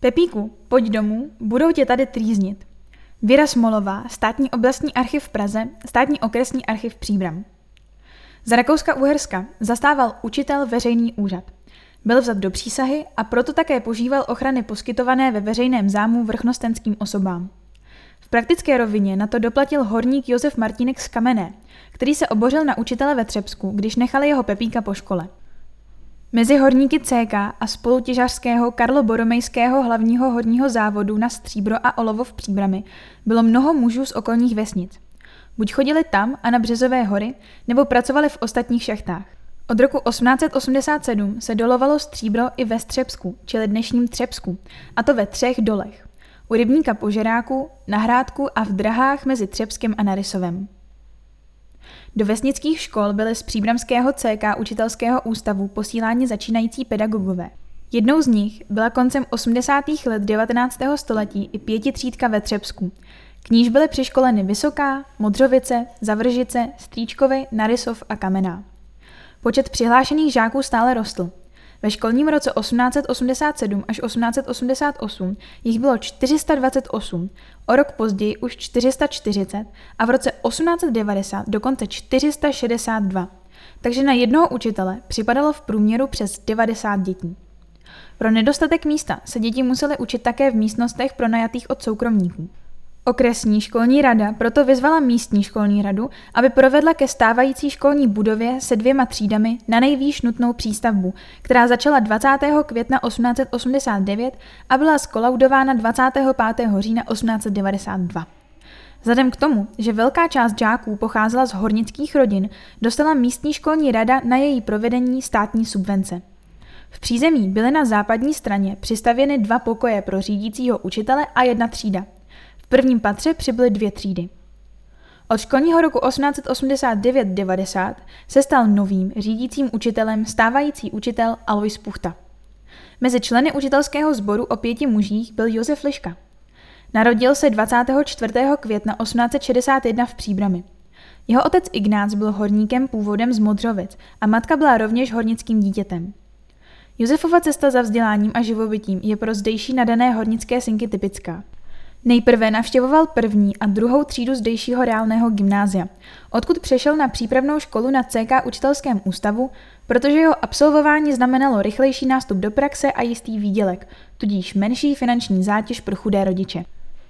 Pepíku, pojď domů, budou tě tady trýznit. Věra Smolová, státní oblastní archiv v Praze, státní okresní archiv Příbram. Za Rakouska-Uherska zastával učitel veřejný úřad. Byl vzat do přísahy a proto také požíval ochrany poskytované ve veřejném zámu vrchnostenským osobám. V praktické rovině na to doplatil horník Josef Martínek z Kamené, který se obořil na učitele ve Třebsku, když nechali jeho Pepíka po škole. Mezi horníky CK a spolutěžařského Karlo Boromejského hlavního horního závodu na stříbro a olovo v Příbrami bylo mnoho mužů z okolních vesnic. Buď chodili tam a na Březové hory, nebo pracovali v ostatních šachtách. Od roku 1887 se dolovalo stříbro i ve Střebsku, čili dnešním Třebsku, a to ve třech dolech. U rybníka Požeráku, na Hrádku a v Drahách mezi Třebskem a Narysovem. Do vesnických škol byly z příbramského CK učitelského ústavu posíláni začínající pedagogové. Jednou z nich byla koncem 80. let 19. století i pětitřídka ve Třebsku. K níž byly přiškoleny Vysoká, Modřovice, Zavržice, Stříčkovy, Narysov a Kamená. Počet přihlášených žáků stále rostl. Ve školním roce 1887 až 1888 jich bylo 428, o rok později už 440 a v roce 1890 dokonce 462. Takže na jednoho učitele připadalo v průměru přes 90 dětí. Pro nedostatek místa se děti musely učit také v místnostech pronajatých od soukromníků. Okresní školní rada proto vyzvala místní školní radu, aby provedla ke stávající školní budově se dvěma třídami na nejvýš nutnou přístavbu, která začala 20. května 1889 a byla skolaudována 25. října 1892. Vzhledem k tomu, že velká část žáků pocházela z hornických rodin, dostala místní školní rada na její provedení státní subvence. V přízemí byly na západní straně přistavěny dva pokoje pro řídícího učitele a jedna třída – prvním patře přibyly dvě třídy. Od školního roku 1889-90 se stal novým řídícím učitelem stávající učitel Alois Puchta. Mezi členy učitelského sboru o pěti mužích byl Josef Liška. Narodil se 24. května 1861 v Příbrami. Jeho otec Ignác byl horníkem původem z Modřovic a matka byla rovněž hornickým dítětem. Josefova cesta za vzděláním a živobytím je pro zdejší nadané hornické synky typická. Nejprve navštěvoval první a druhou třídu zdejšího reálného gymnázia, odkud přešel na přípravnou školu na CK učitelském ústavu, protože jeho absolvování znamenalo rychlejší nástup do praxe a jistý výdělek, tudíž menší finanční zátěž pro chudé rodiče.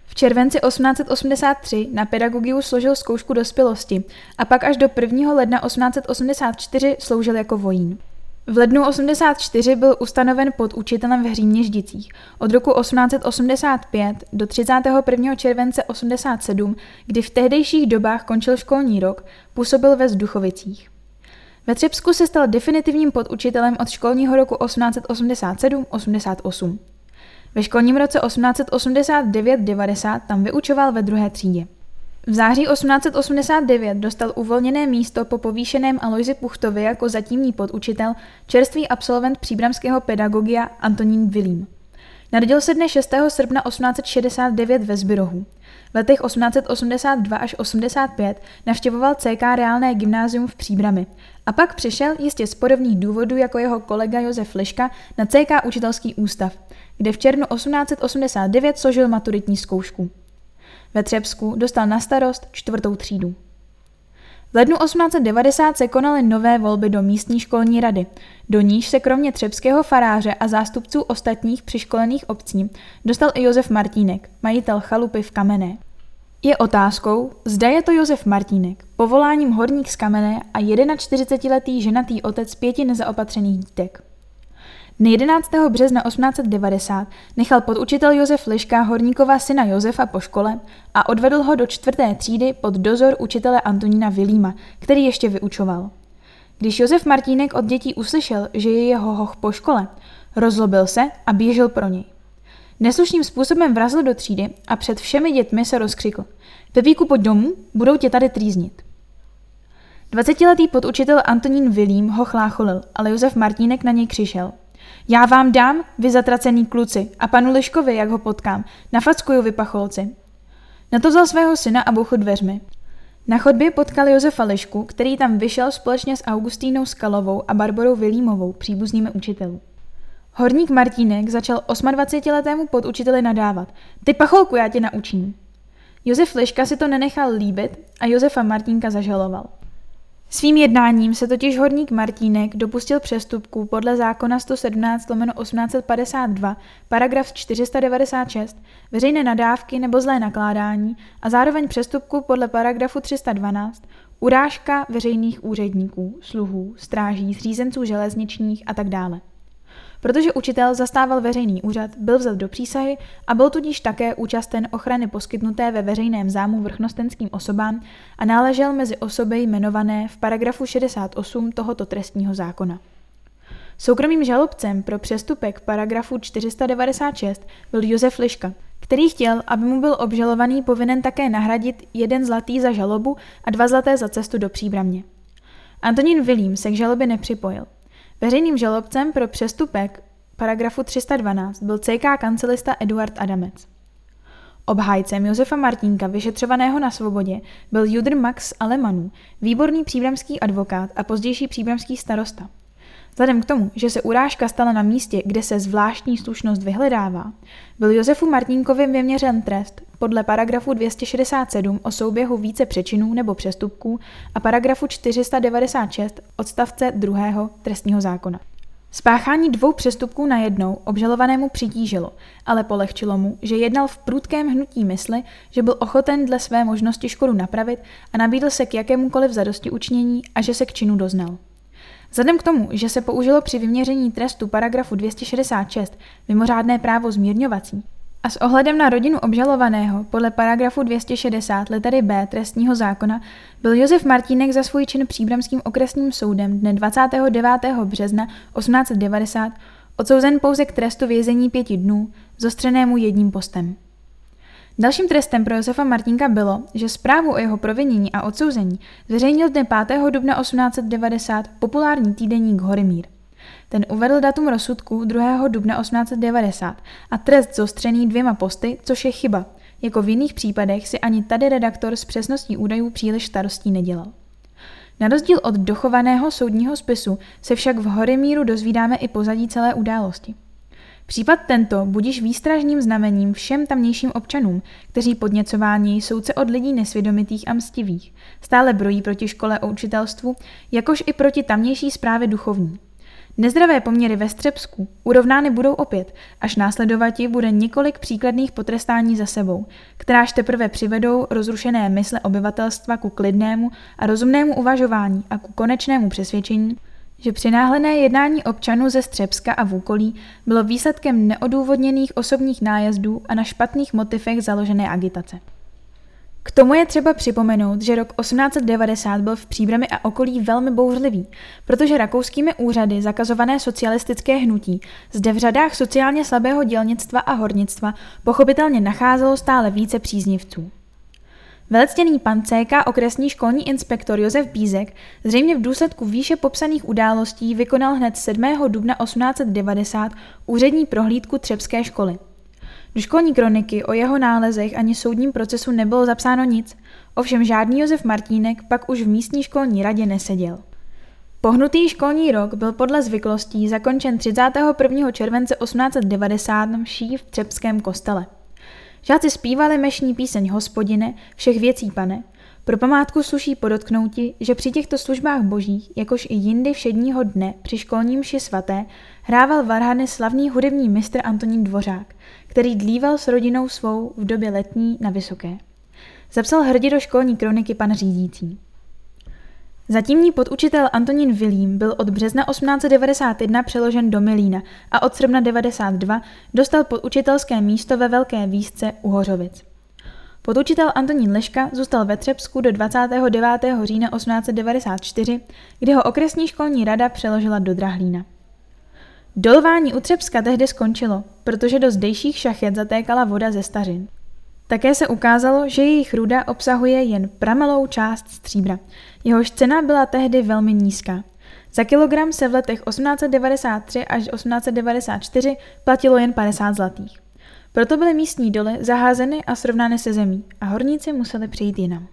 V červenci 1883 na pedagogiu složil zkoušku dospělosti a pak až do 1. ledna 1884 sloužil jako vojín. V lednu 84 byl ustanoven pod učitelem v Hříměždicích. Od roku 1885 do 31. července 87, kdy v tehdejších dobách končil školní rok, působil ve Zduchovicích. Ve Třebsku se stal definitivním podučitelem od školního roku 1887-88. Ve školním roce 1889-90 tam vyučoval ve druhé třídě. V září 1889 dostal uvolněné místo po povýšeném Aloisi Puchtovi jako zatímní podučitel čerstvý absolvent příbramského pedagogia Antonín Vilím. Narodil se dne 6. srpna 1869 ve Zbyrohu. V letech 1882 až 85 navštěvoval CK Reálné gymnázium v Příbrami a pak přišel jistě z podobných důvodů jako jeho kolega Josef Liška na CK Učitelský ústav, kde v červnu 1889 složil maturitní zkoušku. Ve Třebsku dostal na starost čtvrtou třídu. V lednu 1890 se konaly nové volby do místní školní rady, do níž se kromě třebského faráře a zástupců ostatních přiškolených obcí dostal i Josef Martínek, majitel chalupy v Kamené. Je otázkou, zda je to Josef Martínek, povoláním horník z Kamené a 41-letý ženatý otec pěti nezaopatřených dítek. Dne 11. března 1890 nechal podučitel Josef Liška horníkova syna Josefa po škole a odvedl ho do čtvrté třídy pod dozor učitele Antonína Vilíma, který ještě vyučoval. Když Josef Martínek od dětí uslyšel, že je jeho hoch po škole, rozlobil se a běžel pro něj. Neslušným způsobem vrazil do třídy a před všemi dětmi se rozkřikl. Pepíku, pojď domů, budou tě tady trýznit. Dvacetiletý podučitel Antonín Vilím ho chlácholil, ale Josef Martínek na něj křišel. Já vám dám, vy zatracený kluci, a panu Liškovi, jak ho potkám, nafackuju vy pacholci. Na to vzal svého syna a bouchl dveřmi. Na chodbě potkal Josefa Lišku, který tam vyšel společně s Augustínou Skalovou a Barborou Vilímovou, příbuznými učitelů. Horník Martínek začal 28-letému podučiteli nadávat. Ty pacholku, já tě naučím. Josef Liška si to nenechal líbit a Josefa Martínka zažaloval. Svým jednáním se totiž horník Martínek dopustil přestupku podle zákona 117 1852, paragraf 496, veřejné nadávky nebo zlé nakládání a zároveň přestupku podle paragrafu 312, urážka veřejných úředníků, sluhů, stráží, zřízenců železničních a tak dále. Protože učitel zastával veřejný úřad, byl vzat do přísahy a byl tudíž také účasten ochrany poskytnuté ve veřejném zámu vrchnostenským osobám a náležel mezi osoby jmenované v paragrafu 68 tohoto trestního zákona. Soukromým žalobcem pro přestupek paragrafu 496 byl Josef Liška, který chtěl, aby mu byl obžalovaný povinen také nahradit jeden zlatý za žalobu a dva zlaté za cestu do příbramě. Antonín Vilím se k žalobě nepřipojil. Veřejným žalobcem pro přestupek paragrafu 312 byl CK kancelista Eduard Adamec. Obhájcem Josefa Martínka, vyšetřovaného na svobodě, byl Judr Max Alemanů, výborný příbramský advokát a pozdější příbramský starosta. Vzhledem k tomu, že se urážka stala na místě, kde se zvláštní slušnost vyhledává, byl Josefu Martínkovi vyměřen trest podle paragrafu 267 o souběhu více přečinů nebo přestupků a paragrafu 496 odstavce 2. trestního zákona. Spáchání dvou přestupků na jednou obžalovanému přitížilo, ale polehčilo mu, že jednal v prudkém hnutí mysli, že byl ochoten dle své možnosti škodu napravit a nabídl se k jakémukoliv zadosti učnění a že se k činu doznal. Vzhledem k tomu, že se použilo při vyměření trestu paragrafu 266 mimořádné právo zmírňovací a s ohledem na rodinu obžalovaného podle paragrafu 260 litery B trestního zákona byl Josef Martínek za svůj čin příbramským okresním soudem dne 29. března 1890 odsouzen pouze k trestu vězení pěti dnů, zostřenému jedním postem. Dalším trestem pro Josefa Martinka bylo, že zprávu o jeho provinění a odsouzení zveřejnil dne 5. dubna 1890 populární týdeník Horimír. Ten uvedl datum rozsudku 2. dubna 1890 a trest zostřený dvěma posty, což je chyba. Jako v jiných případech si ani tady redaktor s přesností údajů příliš starostí nedělal. Na rozdíl od dochovaného soudního spisu se však v Horimíru dozvídáme i pozadí celé události. Případ tento budíš výstražným znamením všem tamnějším občanům, kteří podněcování soudce od lidí nesvědomitých a mstivých. Stále brojí proti škole o učitelstvu, jakož i proti tamnější zprávě duchovní. Nezdravé poměry ve Střebsku urovnány budou opět, až následovati bude několik příkladných potrestání za sebou, kteráž teprve přivedou rozrušené mysle obyvatelstva ku klidnému a rozumnému uvažování a ku konečnému přesvědčení, že přináhlené jednání občanů ze Střebska a Vůkolí bylo výsledkem neodůvodněných osobních nájezdů a na špatných motivech založené agitace. K tomu je třeba připomenout, že rok 1890 byl v Příbrami a okolí velmi bouřlivý, protože rakouskými úřady zakazované socialistické hnutí zde v řadách sociálně slabého dělnictva a hornictva pochopitelně nacházelo stále více příznivců. Velectěný pan CK okresní školní inspektor Josef Bízek zřejmě v důsledku výše popsaných událostí vykonal hned 7. dubna 1890 úřední prohlídku Třebské školy. Do školní kroniky o jeho nálezech ani soudním procesu nebylo zapsáno nic, ovšem žádný Josef Martínek pak už v místní školní radě neseděl. Pohnutý školní rok byl podle zvyklostí zakončen 31. července 1890 mší v Třebském kostele. Žáci zpívali mešní píseň hospodine, všech věcí pane. Pro památku sluší podotknouti, že při těchto službách božích, jakož i jindy všedního dne při školním ši svaté, hrával varhany slavný hudební mistr Antonín Dvořák, který dlíval s rodinou svou v době letní na Vysoké. Zapsal hrdě do školní kroniky pan řídící. Zatímní podučitel Antonín Vilím byl od března 1891 přeložen do Milína a od srpna 92 dostal podučitelské místo ve Velké výzce u Hořovic. Podučitel Antonín Leška zůstal ve Třebsku do 29. října 1894, kdy ho okresní školní rada přeložila do Drahlína. Dolování u Třebska tehdy skončilo, protože do zdejších šachet zatékala voda ze stařin. Také se ukázalo, že jejich ruda obsahuje jen pramalou část stříbra. Jehož cena byla tehdy velmi nízká. Za kilogram se v letech 1893 až 1894 platilo jen 50 zlatých. Proto byly místní doly zaházeny a srovnány se zemí a horníci museli přijít jinam.